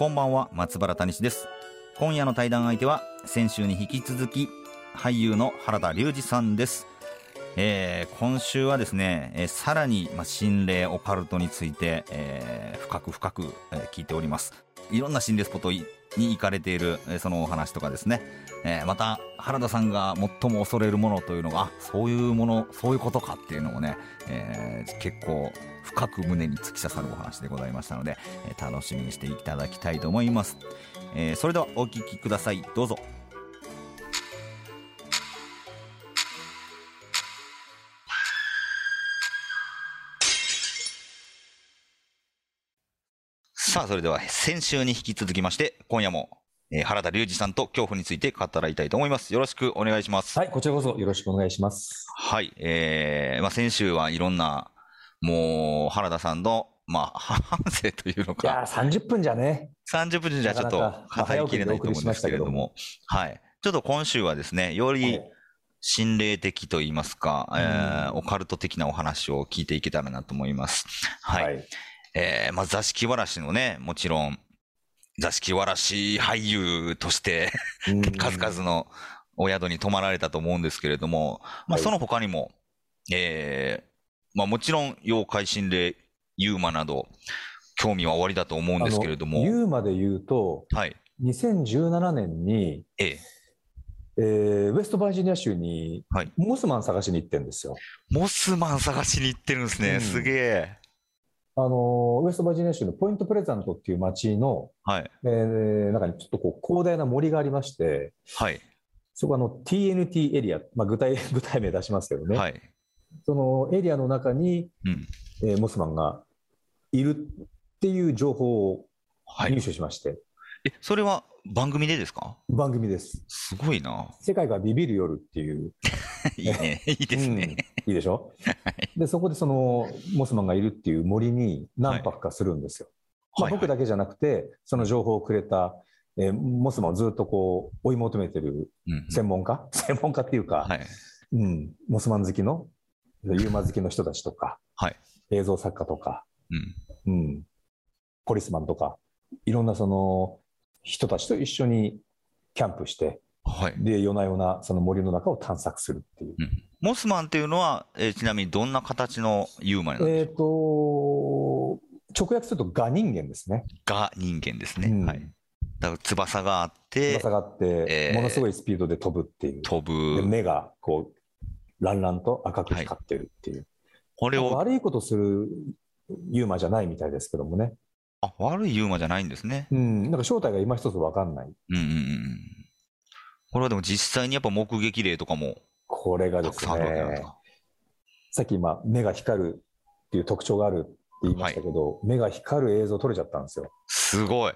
こんばんは松原谷氏です。今夜の対談相手は先週に引き続き俳優の原田隆二さんです。えー、今週はですね、えー、さらに、ま、心霊オカルトについて、えー、深く深く、えー、聞いております。いろんな心霊スポットに行かれている、え、そのお話とかですね、え、また原田さんが最も恐れるものというのがそういうものそういうことかっていうのもね、えー、結構深く胸に突き刺さるお話でございましたので、え、楽しみにしていただきたいと思います、え、それではお聴きください。どうぞ。さあ、それでは先週に引き続きまして、今夜も、えー、原田隆二さんと恐怖について語らいたいと思います。よろしくお願いします。はい、こちらこそよろしくお願いします。はい、えー、まあ先週はいろんな、もう、原田さんの、まあ、反省というのか。いや30分じゃね。30分じゃちょっと語りきれないと思うんですけれども、はい。ちょっと今週はですね、より、心霊的といいますか、はい、えー、オカルト的なお話を聞いていけたらなと思います。はい、はいえー、まあ、座敷わらしのね、もちろん、座敷わらし俳優として 数々のお宿に泊まられたと思うんですけれども、まあ、その他にも、はい、えー、まあ、もちろん、妖怪心霊、ユーマなど、興味は終わりだと思うんですけれども。ユーマで言うと、はい、2017年に、ええ。えー、ウェストバージニア州にモスマン探しに行ってるんですよ。モスマン探しに行ってるんですね、うん、すげえ。あのウェストバージニア州のポイントプレザントっていう町の、はい。えー、中にちょっとこう広大な森がありまして、はい、そこあの TNT エリア、まあ、具体 具体名出しますけどね、はい、そのエリアの中に、うん。えー、モスマンがいるっていう情報を入手しまして、はい、えそれは番組でですか？番組です。すごいな。世界がビビる夜っていう。いいね。いいですね。うん、いいでしょ？で、そこでその、モスマンがいるっていう森に何泊かするんですよ。はい、まあ、僕だけじゃなくて、その情報をくれた、えー、モスマンをずっとこう、追い求めてる専門家、うん、専門家っていうか、はい、うん、モスマン好きの、ユーマ好きの人たちとか、はい、映像作家とか、うん、うん、ポリスマンとか、いろんなその、人たちと一緒にキャンプして、はい、で夜な夜なその森の中を探索するっていう。うん、モスマンっていうのは、えー、ちなみにどんな形のユーマなんですか、えーと、直訳するとガ人間ですね。ガ人間ですね。うん、はい。だから翼があって、翼があって、えー、ものすごいスピードで飛ぶっていう。飛ぶ。で目がこう、ランランと赤く光ってるっていう。はい、これを。悪いことするユーマじゃないみたいですけどもね。あ、悪いユーマじゃないんですね。うん。なんか正体が今一つわかんない。うんうんうん。これはでも実際にやっぱ目撃例とかも。これがですね。さっき今、目が光るっていう特徴があるって言いましたけど、はい、目が光る映像撮れちゃったんですよ。すごい。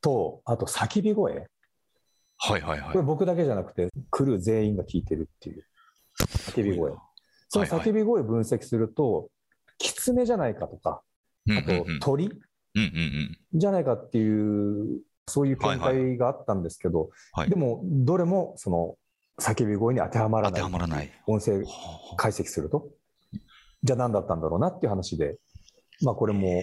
と、あと叫び声。はいはいはい。これ僕だけじゃなくて、来る全員が聞いてるっていう叫び声。その叫び声を分析すると、キツネじゃないかとか、あと鳥、じゃないかっていう、そういう見解があったんですけど、はいはい、でも、どれもその叫び声に当てはまらない。ない音声解析すると。じゃあ何だったんだろうなっていう話で、まあこれも、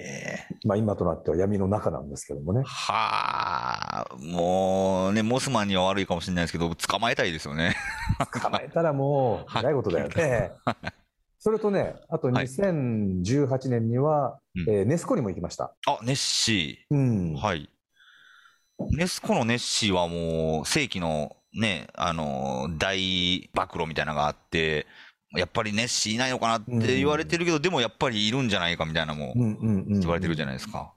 まあ今となっては闇の中なんですけどもね。はあ、もうね、モスマンには悪いかもしれないですけど、捕まえたいですよね。捕まえたらもう、偉いことだよね。それとね、あと2018年には、はい、えー、ネスコにも行きました。あ、ネッシー。うん。はい。ネスコのネッシーはもう、世紀のね、あの、大暴露みたいなのがあって、やっぱりネッシーいないのかなって言われてるけど、うん、でもやっぱりいるんじゃないかみたいなも言われてるじゃないですか。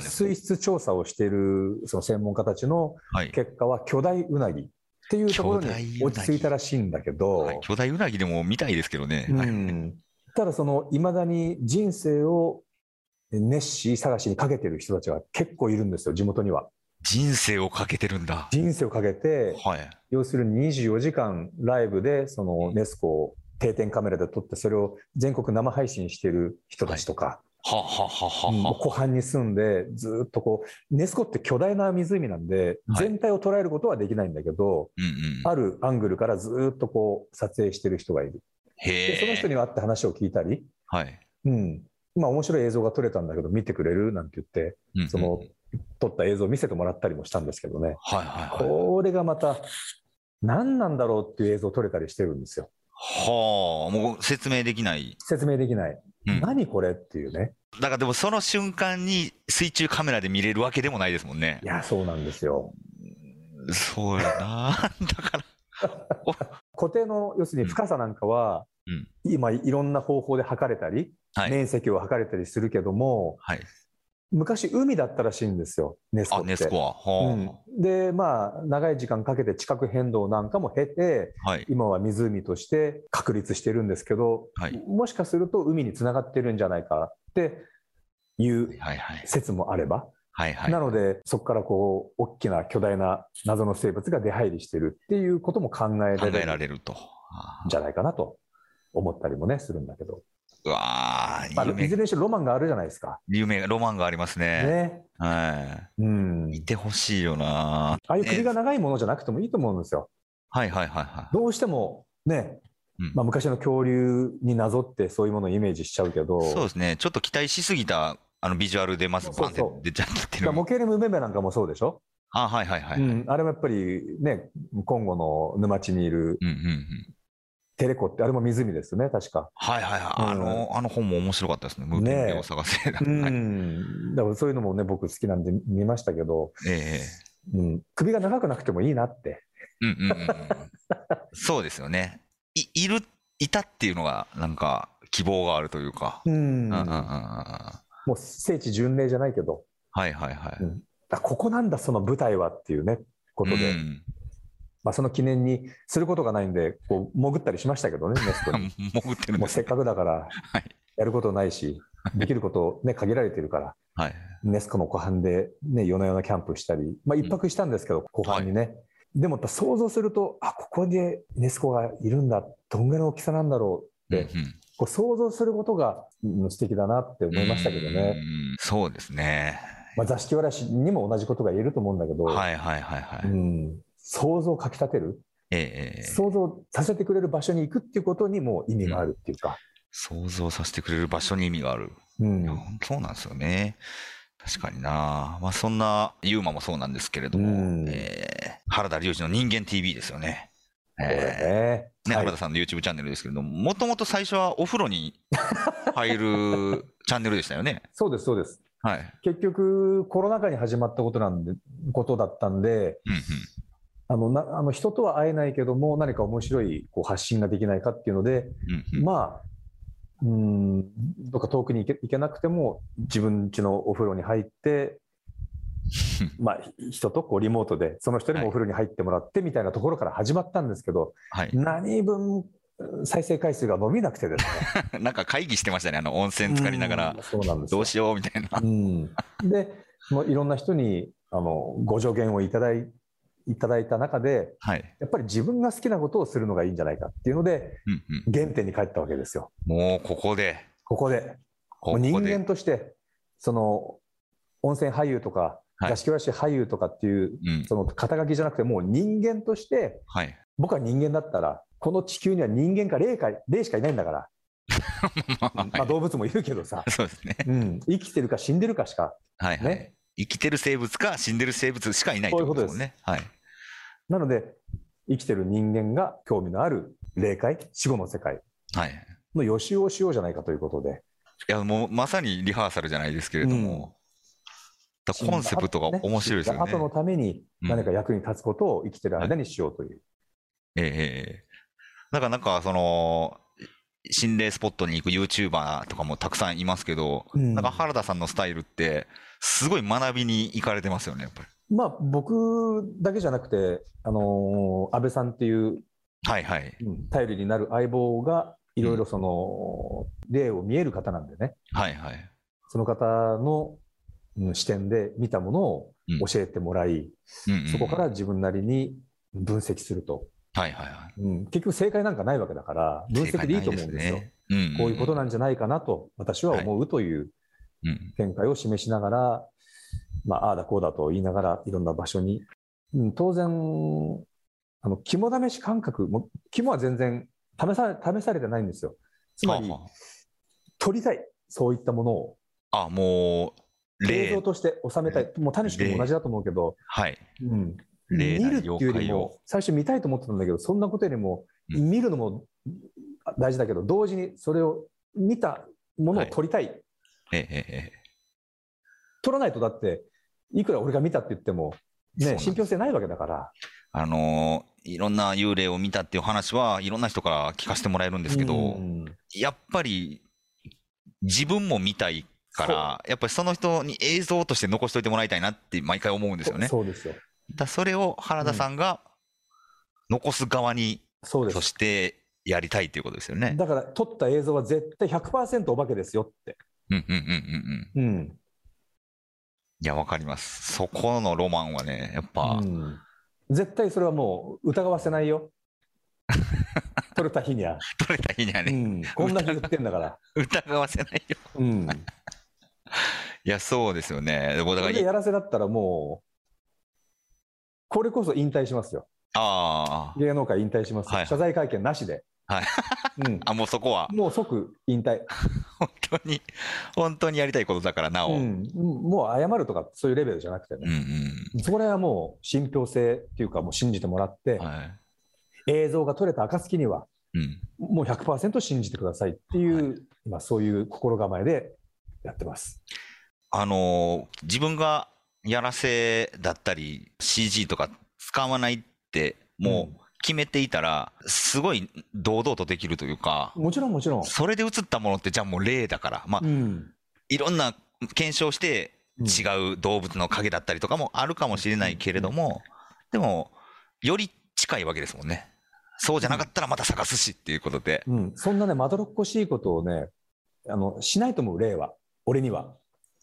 水質調査をしているその専門家たちの結果は巨大ウナギっていうところに落ち着いたらしいんだけど、はい、巨大うなぎでも見たいですけどね。うん、ただそのいまだに人生をネッシー探しにかけてる人たちが結構いるんですよ、地元には。人生をかけてるんだ。人生をかけて、はい。要するに24時間ライブで、そのネスコを定点カメラで撮って、それを全国生配信してる人たちとか、はははは。湖畔に住んで、ずっとこう、ネスコって巨大な湖なんで、はい全体を捉えることはできないんだけど、うんうん。あるアングルからずっとこう、撮影してる人がいる。へで、その人え。に会って話を聞いたり、はい。うん。まあ面白い映像が撮れたんだけど、見てくれるなんて言って、うんうんその、撮った映像を見せてもらったりもしたんですけどね。はいはいはい。これがまた、何なんだろうっていう映像を撮れたりしてるんですよ。はあ、もう説明できない。説明できない。うん何これっていうね。だからでもその瞬間に水中カメラで見れるわけでもないですもんねい。や、そうなんですよ。そうやな。だから、固定の、要するに深さなんかは、うん今いろんな方法で測れたり、はい。面積を測れたりするけども、はい。昔海だったらしいんですよ、ネスコっあ、て。ネスコは。はうん、で、まあ、長い時間かけて地殻変動なんかも経て、あ。はい。今は湖として確立してるんですけど、はいもしかすると海につながってるんじゃないかっていう。説もあれば、はいはい。なので、そこからこう、大きな巨大な謎の生物が出入りしてるっていうことも考えらられると。じゃないかなと思ったりもね、するんだけど。うわまあ、いずれにしろロマンがあるじゃないですか。夢、ロマンがありますね。ね。はうんい。。いてほしいよな。ああいう首ねが長いものじゃなくてもいいと思うんですよ。はいはいはいはい。どうしてもね、うんまあ、昔の恐竜になぞってそういうものをイメージしちゃうけど、そうですね。ちょっと期待しすぎた、あの、ビジュアルでまずバンって出ちゃってるら。模型のムメメなんかもそうでしょ、あ、はいはいはい。うんうん、あれもやっぱりね、コンゴの沼地にいるうんうん。テレコって、あれも湖ですね、確か。はいはいはい。あうんの、あの本も面白かったですね。無限を探せ。うはいん、だからそういうのもね、僕好きなんで見ましたけど、ええうん、首が長くなくてもいいなって。うんうんうんうん。そうですよね。い、いる、いたっていうのが、なんか、希望があるというか。うんうんうんうんうん。もはう聖地巡礼じゃないけど、いはいはい。あここなんだ、その舞台はっていうね、ことで、うんまあ、その記念にすることがないんで、こう潜ったりしましたけどね、ネスコに。潜ってる。もうせっかくだからはい、やることないし、できること、ね、限られてるから、はい。ネスコの湖畔で、ね、夜な夜なキャンプしたり、まあ、一泊したんですけど、湖畔にね。でもやっぱ想像すると、あ、ここでネスコがいるんだ、どんぐらいの大きさなんだろうって、うんうんこう想像することがうん素敵だなって思いましたけどね。うんそうですね。まあ、座敷わらしにも同じことが言えると思うんだけど、はいはいはいはい。うん、想像をかき立てる、え想像させてくれる場所に行くっていうことにも意味があるっていうか、想像させてくれる場所に意味がある。うんそうなんですよね。確かにな。まあそんなユーマもそうなんですけれども、うんえー原田龍二の人間 TV ですよね。えね。ーね、はい原田さんの YouTube チャンネルですけれども、もともと最初はお風呂に 入るチャンネルでしたよね。そうです、そうです。はい。結局、コロナ禍に始まったことなんで、ことだったんで、うんうん。あのなあの人とは会えないけども、何か面白いこう発信ができないかっていうので、うんうんまあ、うん、どっか遠くに行け行けなくても、自分家のお風呂に入って、まあ、ひ人とこうリモートで、その人にもお風呂に入ってもらってみたいなところから始まったんですけど、はい。何分再生回数が伸びなくてですね。なんか会議してましたね。あの温泉浸かりながらうん、そうなんですよどうしようみたいな。うん、で、もういろんな人にあのご助言をいただいいただいた中で、はい。やっぱり自分が好きなことをするのがいいんじゃないかっていうので、うんうん。原点に帰ったわけですよ。もうここで、ここで。ここで。人間として、その温泉俳優とか、はい座敷わらし俳優とかっていう、うん。その肩書きじゃなくて、もう人間として、はい。僕は人間だったら、この地球には人間か霊か霊しかいないんだから、まあ、動物もいるけどさ、そうですね。うん、生きてるか死んでるかしかはいはい。ね生きてる生物か死んでる生物しかいないってことですね。はい。なので、生きてる人間が興味のある霊界、死後の世界はい。の予習をしようじゃないかということで、いや、もうまさにリハーサルじゃないですけれども、だからコンセプトが面白いですよね。後のために何か役に立つことを生きてる間にしようという。ええええだからなんかその、心霊スポットに行く YouTuber とかもたくさんいますけど、うんなんか原田さんのスタイルって、すごい学びに行かれてますよね、やっぱり。まあ、僕だけじゃなくて、あのー安倍さんっていう、はいはい。うん頼りになる相棒が、いろいろその、例を見える方なんでね。はいはい。その方の、うん視点で見たものをうん教えてもらい、うんうんそこから自分なりに分析すると、はいはいはい。うん、結局正解なんかないわけだから、分析でいいと思うんですよ。うんこういうことななんじゃないかなと私は思うといううん見解を示しながら、まあ、ああだこうだと言いながらいろんな場所に、うん、当然あの肝試し感覚も肝は全然試さ試されてないんですよ。つまりはあは撮りたい。そういったものを。ああ、もう、例映像、として収めたい。もう谷君も同じだと思うけど、はい。うん、見るっていうよりも最初見たいと思ってたんだけどそんなことよりもうん。見るのも大事だけど同時にそれを見たものを撮りたい。えええええ。撮らないとだっていくら俺が見たって言っても、ね、信憑性ないわけだから。あのーいろんな幽霊を見たっていう話はいろんな人から聞かせてもらえるんですけど、うんやっぱり自分も見たいから、やっぱりその人に映像として残しといてもらいたいなって毎回思うんですよね。そうですよ。だそれを原田さんが残す側にうです。してやりたいということですよね。だから撮った映像は絶対100%お化けですよって。うんうんうんうんうん。うん。いや、わかります。そこのロマンはね、やっぱ、うん絶対それはもう疑わせないよ。撮れた日には。取れた日にはね、うん。こんな日言ってんだから。疑わせないよ。うん。いや、そうですよね。でもだからやらせだったらもう、これこそ引退しますよ。あ芸能界引退しますよ。はい謝罪会見なしで。はいうんあ、あ、もうそこは、もう即引退。本当に、本当にやりたいことだからなお。ううんん。もう謝るとかそういうレベルじゃなくてうね。ん。そこら辺はもう信憑性っていうか、もう信じてもらって、は映像が撮れた暁には、い。うん。もう100%信じてくださいっていう、今、そういう心構えでやってます。あのー自分がやらせだったり CG とか使わないってもう決めていたらすごい堂々とできるというかもちろん、もちろん。それで映ったものってじゃあもう例だからまあうん。いろんな検証してうん違う動物の影だったりとかもあるかもしれないけれどもでもより近いわけですもんねそうじゃなかったらまた探すしっていうことでうん。そんなね、まどろっこしいことをね、あの、しないと思う、例は。俺には。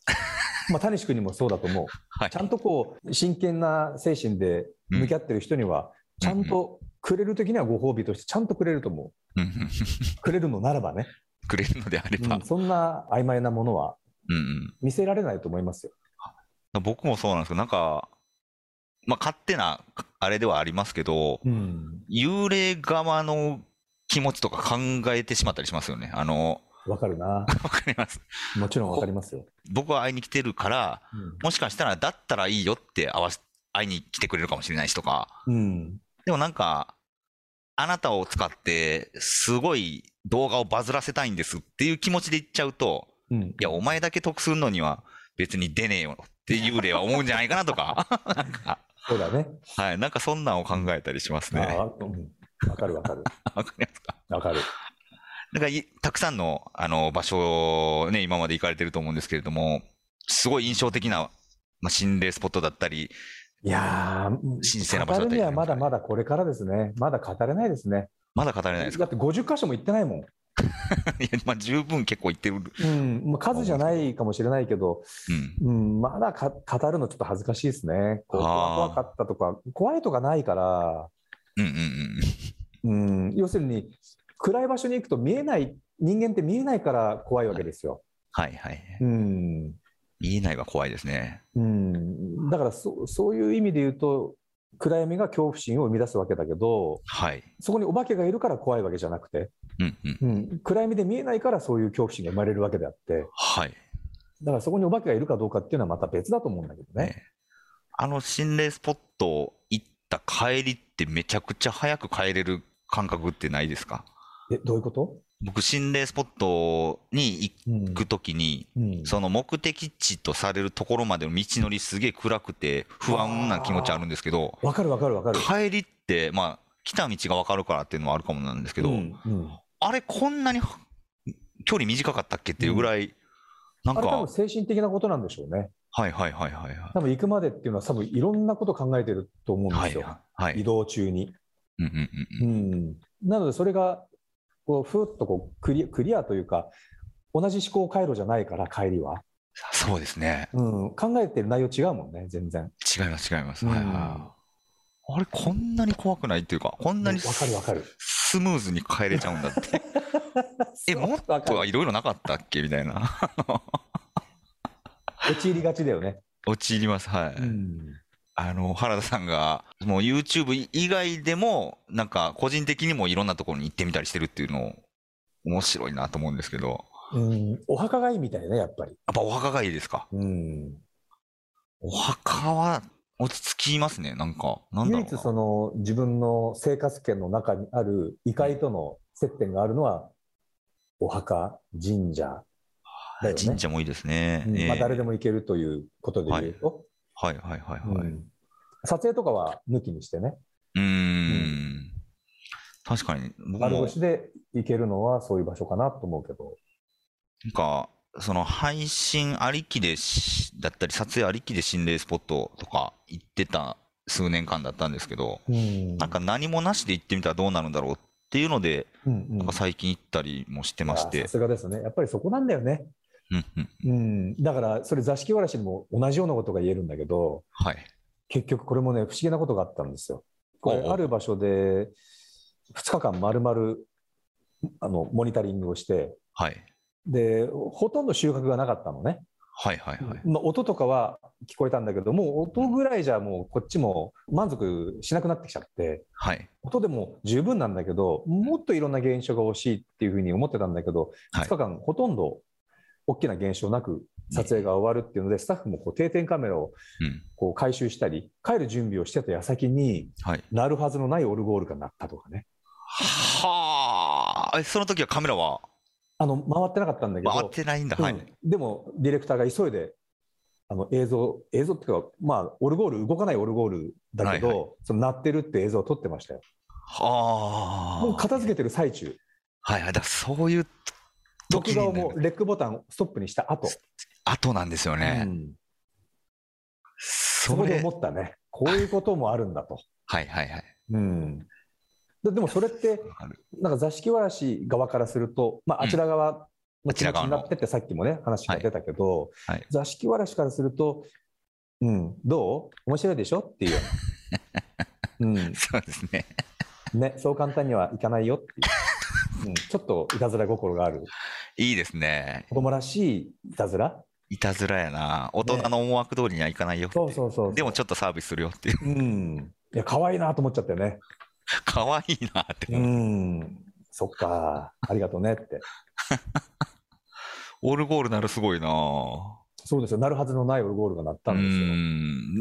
まあ、谷君にもそうだと思う。はいちゃんとこう、真剣な精神で向き合ってる人には、ちゃんとくれる時にはご褒美としてちゃんとくれると思うんうんう。くれるのならばね。くれるのであればうん、そんな曖昧なものはうんうん見せられないと思いますよ。僕もそうなんですけど、なんか、まあ、勝手なあれではありますけど、うん。幽霊側の気持ちとか考えてしまったりしますよね。あの、わかるな。わかります。もちろんわかりますよ。僕は会いに来てるから、もしかしたらだったらいいよって合わせ、会いに来てくれるかもしれないしとか、うん。でもなんか、あなたを使って、すごい動画をバズらせたいんですっていう気持ちで言っちゃうと、うん。いや、お前だけ得するのには別に出ねえよって幽霊は思うんじゃないかなとか、なんかそうだね。はい、なんかそんなんを考えたりしますあね。あうんわかるわかる。わかりますか？わかる。なんかいたくさんのあの場所をね、今まで行かれてると思うんですけれども、すごい印象的な、まあ、心霊スポットだったり、いやー、神聖な場所だったり語るにはまだまだこれからですね。まだ語れないですね。まだ語れないですか？だって50箇所も行ってないもん。いや、まあ十分結構行ってる。うん。もう数じゃないかもしれないけど、うん。うん、まだか語るのちょっと恥ずかしいですね。怖かったとか、怖いとかないから、うんうんうん。うん、要するに暗い場所に行くと見えない、人間って見えないから怖いわけですよ。はいはい。うん。見えないは怖いですね。うん、だからそそういう意味で言うと、暗闇が恐怖心を生み出すわけだけど、はい。そこにお化けがいるから怖いわけじゃなくて、うんうん。うん、暗闇で見えないからそういう恐怖心が生まれるわけであって、はい。だからそこにお化けがいるかどうかっていうのはまた別だと思うんだけどね。ねあの心霊スポット行った帰りってめちゃくちゃ早く帰れる感覚ってないですか？え、どういうこと、僕、心霊スポットにうん行くときに、うんその目的地とされるところまでの道のりすげえ暗くて不安な気持ちあるんですけど、わかるわかるわかる。帰りって、まあ、来た道が分かるからっていうのはあるかもなんですけど、あれ、こんなに距離短かったっけっていうぐらい、なんか、多分精神的なことなんでしょうね。はいはいはいはいはい。多分行くまでっていうのは多分いろんなこと考えてると思うんはいですよ。はい。移動中に。うんうんうんううんん。なのでそれが、こう、ふーっとこうクリクリアというか、同じ思考回路じゃないから、帰りは。そうですね。うん、考えてる内容違うもんね、全然。違います、違います。うんはいはい。あれ、こんなに怖くないっていうか、こんなにわかるわかる。スムーズに帰れちゃうんだって。え、もっとはいろいろなかったっけ？みたいな。陥りがちだよね。陥ります、はい。うん。あの、原田さんが、もう YouTube 以外でも、なんか個人的にもいろんなところに行ってみたりしてるっていうの、面白いなと思うんですけど、うん、お墓がいいみたいね、やっぱり。やっぱお墓がいいですか？うん。お墓は落ち着きますね、なんか。なんだろうな。唯一その自分の生活圏の中にある異界との接点があるのは、お墓、神社ね。神社もいいですね。まあ誰でも行けるということで言うと、はいはいはいはい。ううん撮影とかは抜きにしてね、ーん。確かに、僕丸も、腰で行けるのはそういう場所かなと思うけど。なんか、その配信ありきでし、だったり、撮影ありきで心霊スポットとか行ってた数年間だったんですけど、うんなんか何もなしで行ってみたらどうなるんだろうっていうので、うんうんなんか最近行ったりもしてましてあさ。すがですね。やっぱりそこなんだよね。うん。だから、それ座敷わらしにも同じようなことが言えるんだけど、はい。結局これもね、不思議なことがあったんですよ。これ、ある場所で2日間丸々、あの、モニタリングをして、はい。で、ほとんど収穫がなかったのね。はいはいはい。まあ、音とかは聞こえたんだけど、もう音ぐらいじゃもうこっちも満足しなくなってきちゃって、はい。音でも十分なんだけど、もっといろんな現象が欲しいっていうふうに思ってたんだけど、はい2日間ほとんど大きな現象なく撮影が終わるっていうので、スタッフもこう定点カメラをうん。こう回収したり、帰る準備をしてた矢先に、はい。鳴るはずのないオルゴールが鳴ったとかね。はあ。え、その時はカメラは？あの、回ってなかったんだけど、回ってないんだ。はい。うんでも、ディレクターが急いで、あの映像、映像っていうか、まあ、オルゴール、動かないオルゴールだけど、はいはその鳴ってるって映像を撮ってましたよ。はあ。もう片付けてる最中、はいはい。だそういう時録画をにもうレックボタンをストップにした後、後なんですよね。うん。そそこでれ。思ったね。こういうこともあるんだと。はいはいはい。うん、ででもそれって、なんか座敷わらし側からすると、まあ、あちら側の。気持ちになってって、さっきもね、話が出たけど、はいはい。座敷わらしからすると、うん、どう？面白いでしょ？っていう。うん。そうですね。ね、そう簡単にはいかないよっていう、うん、ちょっといたずら心がある、いいですね。子供らしいいたずら、いたずらやな。大人の思惑通りにはいかないよっていそうそうそうでもちょっとサービスするよっていう。うん、いや、可愛いなと思っちゃったよね。可愛いなってう思う。ん、そっか、ありがとうねって。オルゴールなるすごいなそうですよ、なるはずのないオルゴールが鳴ったうんですよ。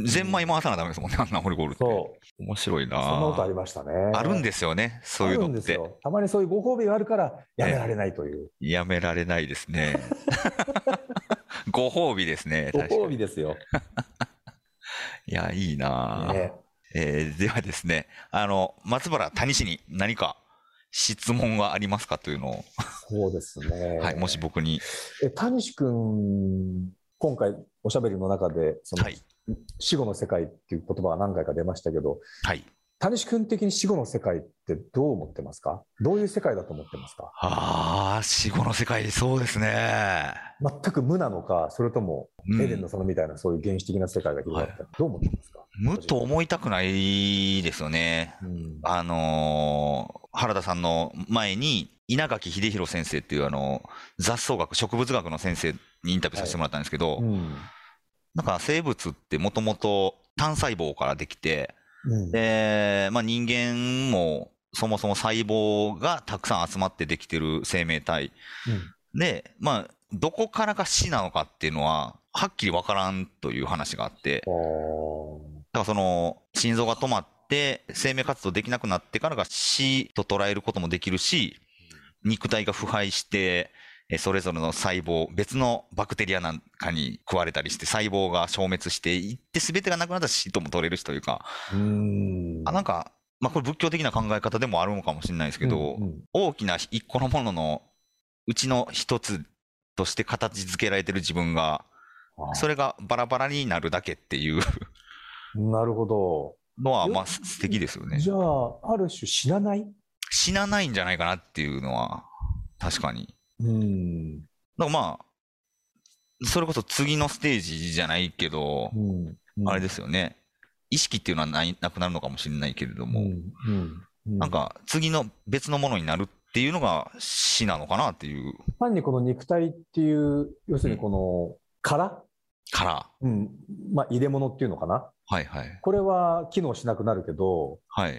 ん。ゼンマイ回さなダメですもんね、あんなオルゴールって。そう、面白いなそんなことありましたね。あるんですよね、そういうあるんのって。ですよ。たまにそういうご褒美があるから、やめられないという。やめられないですね。ご褒美ですね、ご。褒美ですよ。いや、いいな、ね、えーではですね、あの、松原谷氏に何か質問がありますかというのを、そうですね。はい、もし僕に。え、谷志君、今回おしゃべりの中で、その、はい。死後の世界っていう言葉が何回か出ましたけど、はい。谷志君的に死後の世界ってどう思ってますか？どういう世界だと思ってますか？ああ、死後の世界、そうですね。全く無なのか、それとも、うんエデンの園みたいなそういう原始的な世界が広がってる、どう思ってますか？無と思いたくないですよね。うんあのー原田さんの前に、稲垣秀弘先生っていうあの、雑草学、植物学の先生にインタビューさせてもらったんですけど、うん。なんか生物ってもともと単細胞からできて、うん。で、まあ人間もそもそも細胞がたくさん集まってできてる生命体。で、まあ、どこからが死なのかっていうのは、はっきりわからんという話があって、だからその、心臓が止まって、生命活動できなくなってからが死と捉えることもできるし、肉体が腐敗して、えそれぞれの細胞、別のバクテリアなんかに食われたりして、細胞が消滅していって、全てがなくなったら死とも取れるしというか、うん。あなんか、まあこれ仏教的な考え方でもあるのかもしれないですけど、うんうん。大きな一個のもののうちの一つとして形付けられてる自分が、あそれがバラバラになるだけっていう。なるほど。のは、えまあ素敵ですよね。じゃあ、ある種死なない死なないんじゃないかなっていうのは、確かに。うん。だからまあ、それこそ次のステージじゃないけど、うんうんあれですよね。意識っていうのはないなくなるのかもしれないけれども、うんうんうんなんか次の別のものになるっていうのが死なのかなっていう単にこの肉体っていう、要するにこの殻、から。うんまあ、入れ物っていうのかな？はいはい。これは機能しなくなるけど、はい。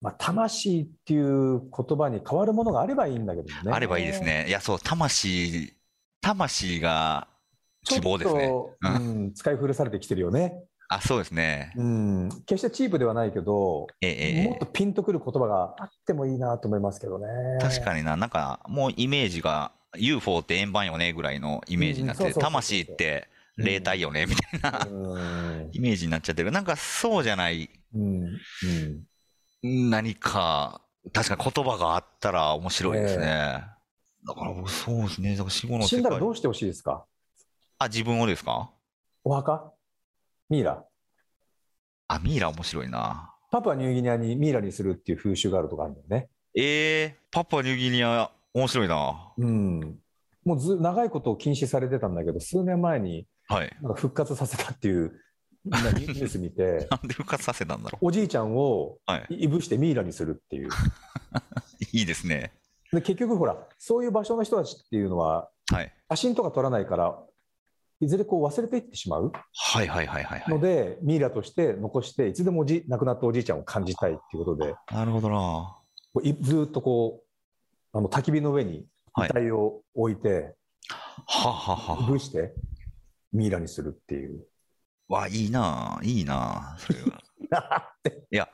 まあ、魂っていう言葉に変わるものがあればいいんだけどもね。あればいいです。ね。いや、そう、魂、魂が希望ですね。ううん、使い古されてきてるよね。あ、そうですね。うん、決してチープではないけど、えもっとピンとくる言葉があってもいいなと思いますけどね。確かにな、なんかもうイメージが UFO って円盤よねぐらいのイメージになって魂って霊体よねみたいなうん イメージになっちゃってる。なんかそうじゃないうんうん何か、確かに言葉があったら面白いですね。えだから僕そうですね。だから死後の死ん。だらどうしてほしいですか？あ、自分をですか？お墓？ミイラ？あ、ミイラ面白いな。パプアニューギニアにミイラにするっていう風習があるとかあるんだよね。ええパパニューギニア面白いな。うん。もうず長いこと禁止されてたんだけど、数年前にはい。復活させたっていう ニュース見て、なんで復活させたんだろおじいちゃんをう。はい。いぶしてミイラにするっていう。いいですね。で結局ほら、そういう場所の人たちっていうのは、はい。写真とか撮らないから、いずれこう忘れていってしまうはいはいはいはい、はい。ので、ミイラとして残して、いつでもおじ亡くなったおじいちゃんを感じたいっていうことで、なるほどな。ずーっとこう、あの焚き火の上に遺体を置いて、はははは。いぶしてミイラにするっていう。わ、いいな、いいな、それは。いや、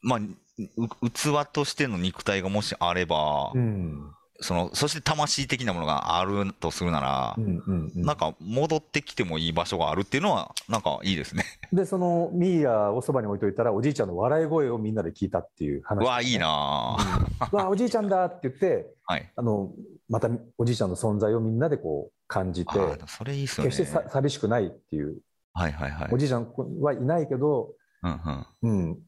まあ、う器としての肉体がもしあれば、うんその、そして魂的なものがあるとするなら、うんうんうんなんか戻ってきてもいい場所があるっていうのは、なんかいいですね。で、そのミイラをそばに置いといたら、おじいちゃんの笑い声をみんなで聞いたっていう話、わ、いい。な、うん、わ、おじいちゃんだって言って、はい。あの、またおじいちゃんの存在をみんなでこう感じて、それいいっすよね。決してさ寂しくないっていう、はいはいはい。おじいちゃんはいないけど、うんうん。うん、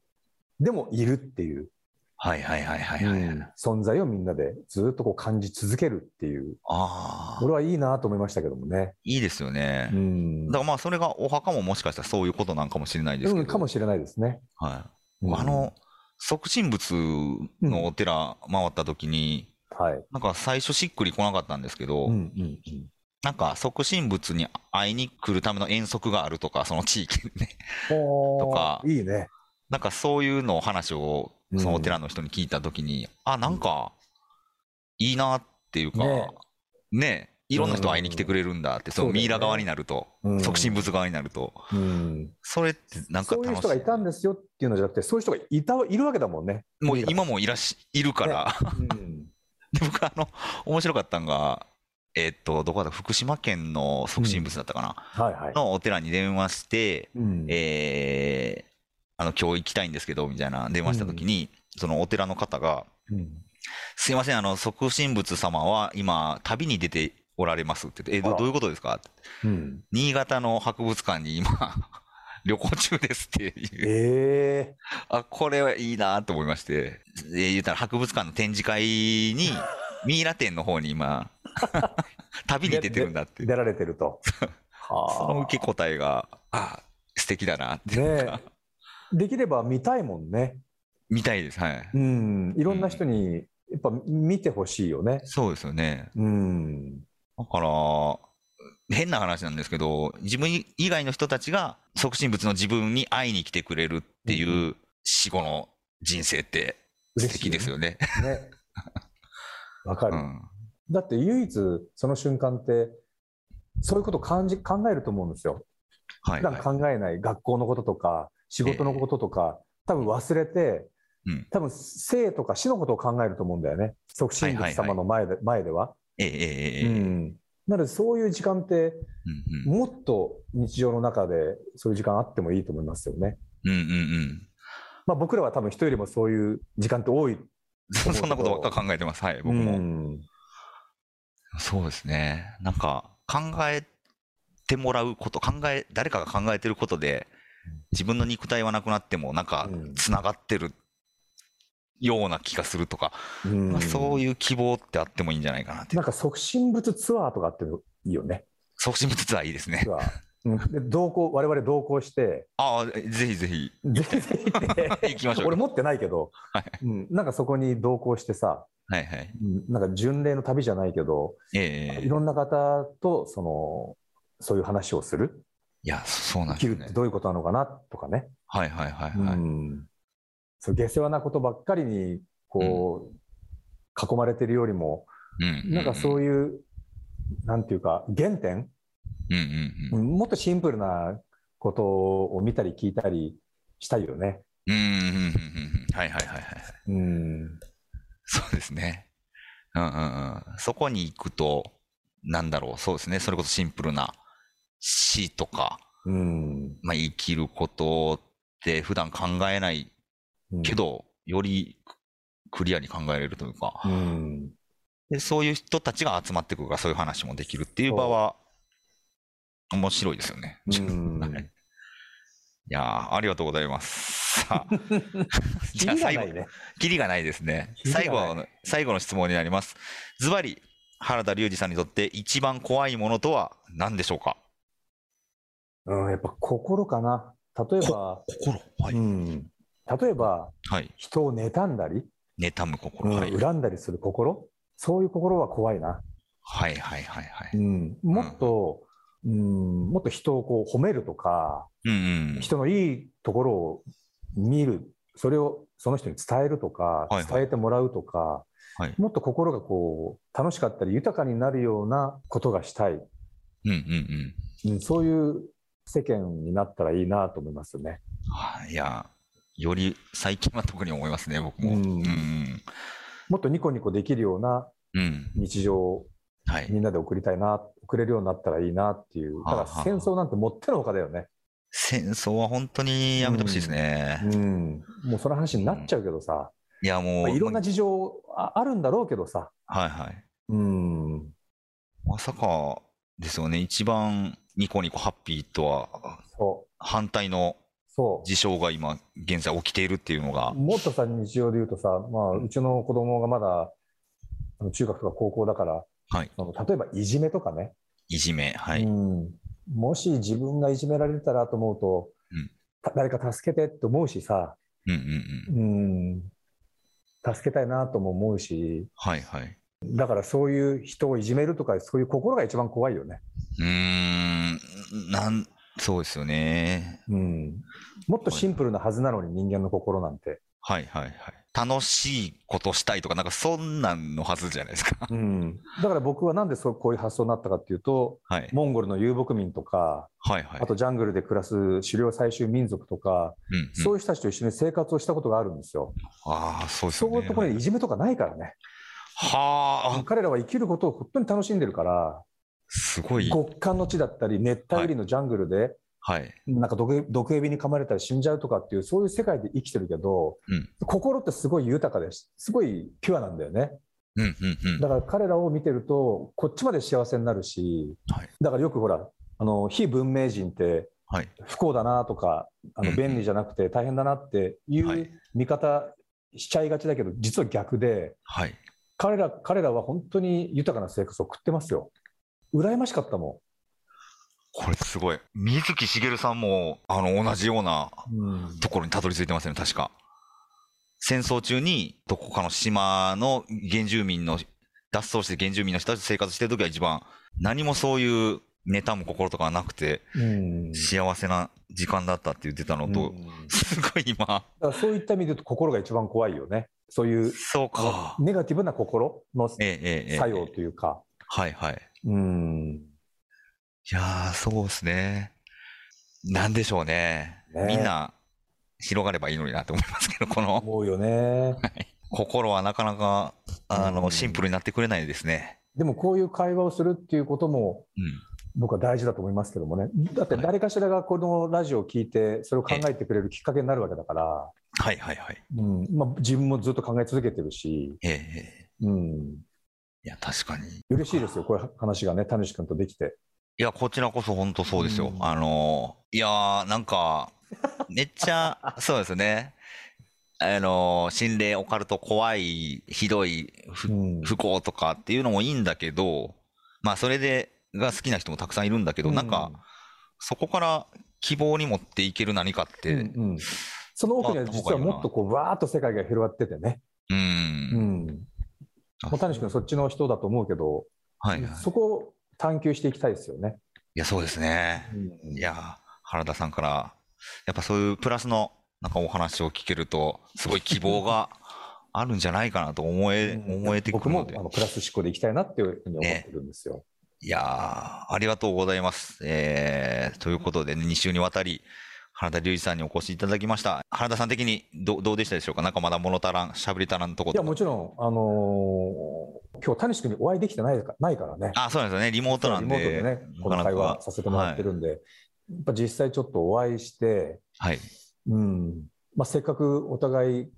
でもいるっていう、はいはいはいはいはい。うん存在をみんなでずっとこう感じ続けるっていう、ああこ、れはいいなと思いましたけどもね。いいですよね。うんだからまあそれがお墓ももしかしたらそういうことなんかもしれないですけど、うんかもしれないですね。はい、うんあの即身仏のお寺回った時に、はい。なんか最初しっくりこなかったんですけど、うんうんうんなんか即身仏に会いに来るための遠足があるとかその地域にね。ととか。いいね。なんかそういうのを話をそのお寺の人に聞いた時に、あなんかいいなっていうかね。ねいろんな人会いに来てくれるんだって、そのそうだよね。ミイラ側になると、うん。即身仏側になると、うん、それってなんかそういう楽しい。人がいたんですよっていうのじゃなくて、そういう人がいたいるわけだもんね。もう今もいらっしいるから、うん。で僕あの面白かったんが、えっとどこだ福島県の即身仏だったかな、はいはい。のお寺に電話して、うん。えーあの今日行きたいんですけどみたいな電話した時に、そのお寺の方がうん「すいませんあの即身仏様は今旅に出ておられます」って言って「えどどういうことですか?」ってうん。新潟の博物館に今 旅行中ですっていう。ええあこれはいいなと思いまして、えー言ったら博物館の展示会にミイラ展の方に今旅に出てるんだって出られてると。そのは受け答えがあ素敵だなってねいうか、えできれば見たいもんね。見たいですはいうん。いろんな人にやっぱ見てほしいよね。そうですよねうん。だから変な話なんですけど自分以外の人たちが即身仏の自分に会いに来てくれるっていう死後の人生って素敵ですよね。ね。ねわかる。うんだって唯一その瞬間って、そういうこと感じ考えると思うんですよ。普はいはい段考えない学校のこととか、仕事のこととか、多分忘れて、うん多分生とか死のことを考えると思うんだよね。即身仏様の前で,、前では。ええええええうん。なのでそういう時間って、うんうんもっと日常の中でそういう時間あってもいいと思いますよね。うんうんうんまあ僕らは多分人よりもそういう時間って多い。そそんなことばっか考えてます。はい、僕も。うんそうですね。なんか、考えてもらうこと、考え、誰かが考えてることで、自分の肉体はなくなっても、なんかうん、つながってるような気がするとか、うんまあ、そういう希望ってあってもいいんじゃないかなって。なんか即身仏ツアーとかっていいいよね。促進部ツアーいいですね同行我々同行して、ああ、ぜひぜひ。ぜひぜひ行きましょう。俺持ってないけど、はい。うん、なんかそこに同行してさ、はいはい。うん。なんか巡礼の旅じゃないけど、ええいろんな方とそのそういう話をする、いや、そうなん生きるって。どういうことなのかなとかね、はいはいはいはい。うん、そう下世話なことばっかりにこう、囲まれてるよりも、うん。なんかそういう、なんていうか、原点、うんうんうん。うんもっとシンプルなことを見たり聞いたりしたいよね。うんうんうんうんうん。はいはいはいはい。うん、そうですね。うんうんうん。そこに行くと、なんだろう、そうですね。それこそシンプルな死とか、うん、まあ、生きることって普段考えないうんけ、ど、よりクリアに考えれるというか、うん、で、そういう人たちが集まってくるから、そういう話もできるっていう場は、面白いですよね。うん はいいやーありがとうございます。さあ、じゃあ最後ない、ね。キリがないですね。最後の、最後の質問になります。ズバリ、原田隆二さんにとって一番怖いものとは何でしょうか？うん、やっぱ心かな。例えば、心？はう。ん、例えばはい。人を妬んだり、妬む心。うんはい。恨んだりする心、そういう心は怖いな。はいはいはいはい。うん、もっと、うん、もっと人をこう褒めるとか、うんうん。人のいいところを見る、それをその人に伝えるとか、はいはい伝えてもらうとか、はいもっと心がこう楽しかったり豊かになるようなことがしたい、うんうんうん。うん、そういう世間になったらいいなと思いますね。はいいや、より最近は特に思いますね、僕も。ううんんうん。もっとニコニコできるようなうん。日常をはい。みんなで送りたいな、送れるようになったらいいなっていう。だから戦争なんてもってのほかだよね。戦争は本当にやめてほしいですね。うん。もうその話になっちゃうけどさ、いや、もう、まあいろんな事情ああるんだろうけどさ、はいはい。うん。まさかですよね、一番ニコニコハッピーとは。反対の。事象が今、現在起きているっていうのが、もっとさ、日常で言うとさ、まあ、うちの子供がまだ、中学とか高校だから、はい。その例えばいじめとかね、いじめ、はい。うん、もし自分がいじめられてたらと思うと、うんた誰か助けてって思うしさ、うんうんうん。うん、助けたいなとも思うし、はいはい。だからそういう人をいじめるとか、そういう心が一番怖いよね。うーん、なん、そうですよね。うん、もっとシンプルなはずなのに、人間の心なんて。はいはいはい。楽しいことしたいとか、なんかそんなんのはずじゃないですか。うん、だから僕はなんでそうこういう発想になったかっていうと、はい。モンゴルの遊牧民とか、はいはい。あとジャングルで暮らす狩猟採集民族とか、うんうん、そういう人たちと一緒に生活をしたことがあるんですよ。ああ、そうですね。ういうところにいじめとかないからね。はあ、彼らは生きることを本当に楽しんでるから、すごい。極寒の地だったり、熱帯雨林のジャングルで、はい。なんか毒毒蛇に噛まれたら死んじゃうとかっていう、そういう世界で生きてるけど、うん心ってすごい豊かです。すごいピュアなんだよね。うんうんうん。だから彼らを見てると、こっちまで幸せになるし、はいだからよくほら、あの非文明人ってはい。不幸だなとか、あのうん便利じゃなくて大変だなっていはいう見方しちゃいがちだけど、実は逆で、はい。彼ら彼らは本当に豊かな生活を送ってますよ。羨ましかったもこれすごい。水木しげるさんも、あの、同じようなん。ところにたどり着いてますよね、確か。戦争中に、どこかの島の原住民の、脱走して原住民の人たちと生活してるときは一番、何もそういう妬む心とかはなくて、うん幸せな時間だったって言ってたのと、うんすごい今、そういった意味で言うと心が一番怖いよね。そういうそうか。ネガティブな心の。作用というか。はいはい。うん。いやー、そうですね。なんでしょうね。ねみんな、広がればいいのになって思いますけど、この、思うよね。心はなかなか、あの、うんシンプルになってくれないですね。でもこういう会話をするっていうこともうん。僕は大事だと思いますけどもね。だって誰かしらがこのラジオを聞いて、それを考えてくれるきっかけになるわけだから、はいはいはい。うんまあ、自分もずっと考え続けてるし、ええええ。うん、いや、確かに。嬉しいですよ、こういう話がね、田主君とできて。いや、こちらこそ本当そうですよ。うんあの、いやー、なんか、めっちゃ、そうですね。あの、心霊、オカルト、怖い、ひどい、ふうん不幸とかっていうのもいいんだけど、まあ、それでが好きな人もたくさんいるんだけど、なんか、そこから希望に持っていける何かって、うんうん、その奥には実はもっとこう、わーっと世界が広がっててね。うん。うん。もう谷君そっちの人だと思うけど、はい、はい、そこを探求していきたいですよね。いや、そうですね。うん、いや、原田さんから、やっぱそういうプラスのなんかお話を聞けると、すごい希望が あるんじゃないかなと思え、思えてくるので。僕もあのプラス思考でいきたいなっていうふうに思ってるんですよ。ね、いやありがとうございます。えー、ということで、ね、2週にわたり、原田隆二さんにお越しいただきました。原田さん的にどどうでしたでしょうか？なんかまだ物足らん、しゃべり足らんとこいや、もちろん、あのー、今日、谷君にお会いできてないかないからね。あ、そうなんですよね。リモートなんで。リモートでね、この会話させてもらってるんで、はい、やっぱ実際ちょっとお会いして、はい。うん。まあ、せっかくお互い、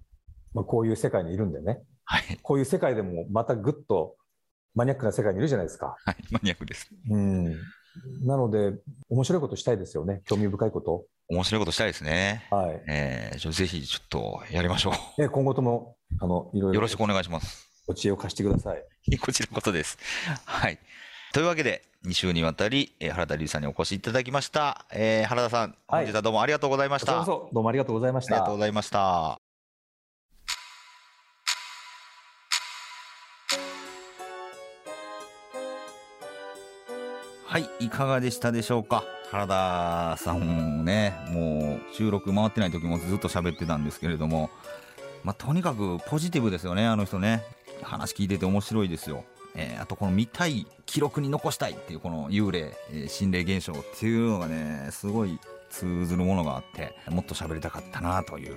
まあ、こういう世界にいるんでね、はい。こういう世界でもまたぐっとマニアックな世界にいるじゃないですか。はい、マニアックです。うん。なので、面白いことしたいですよね。興味深いこと。面白いことしたいですね。はい。えー、ぜひちょっとやりましょう。え、今後とも、あの、いろいろ。よろしくお願いします。お知恵を貸してください。こちらこそです。はい。というわけで、2週にわたり、えー、原田隆さんにお越しいただきました。えー、原田さん、本日はどうもありがとうございました。はい、どうもありがとうございました。ありがとうございました。はい、いかがでしたでしょうか？原田さんね、もう収録回ってない時もずっと喋ってたんですけれども、まあ、とにかくポジティブですよね、あの人ね。話聞いてて面白いですよ。えー、あとこの見たい、記録に残したいっていうこの幽霊、えー、心霊現象っていうのがね、すごい通ずるものがあって、もっと喋りたかったなという、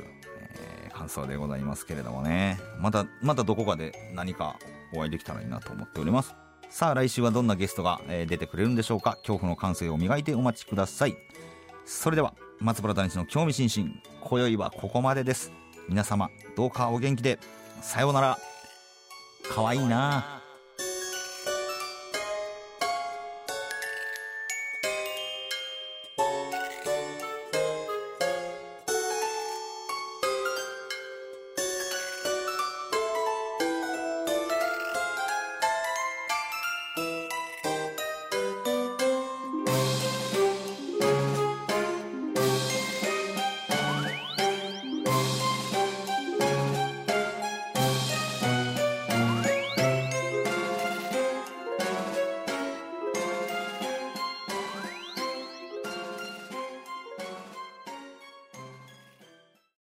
えー、感想でございますけれどもね。また、またどこかで何かお会いできたらいいなと思っております。さあ来週はどんなゲストが、え出てくれるんでしょうか？恐怖の感性を磨いてお待ちください。それでは松原谷氏の興味津々。今宵はここまでです。皆様どうかお元気で。さようなら。かわいいな。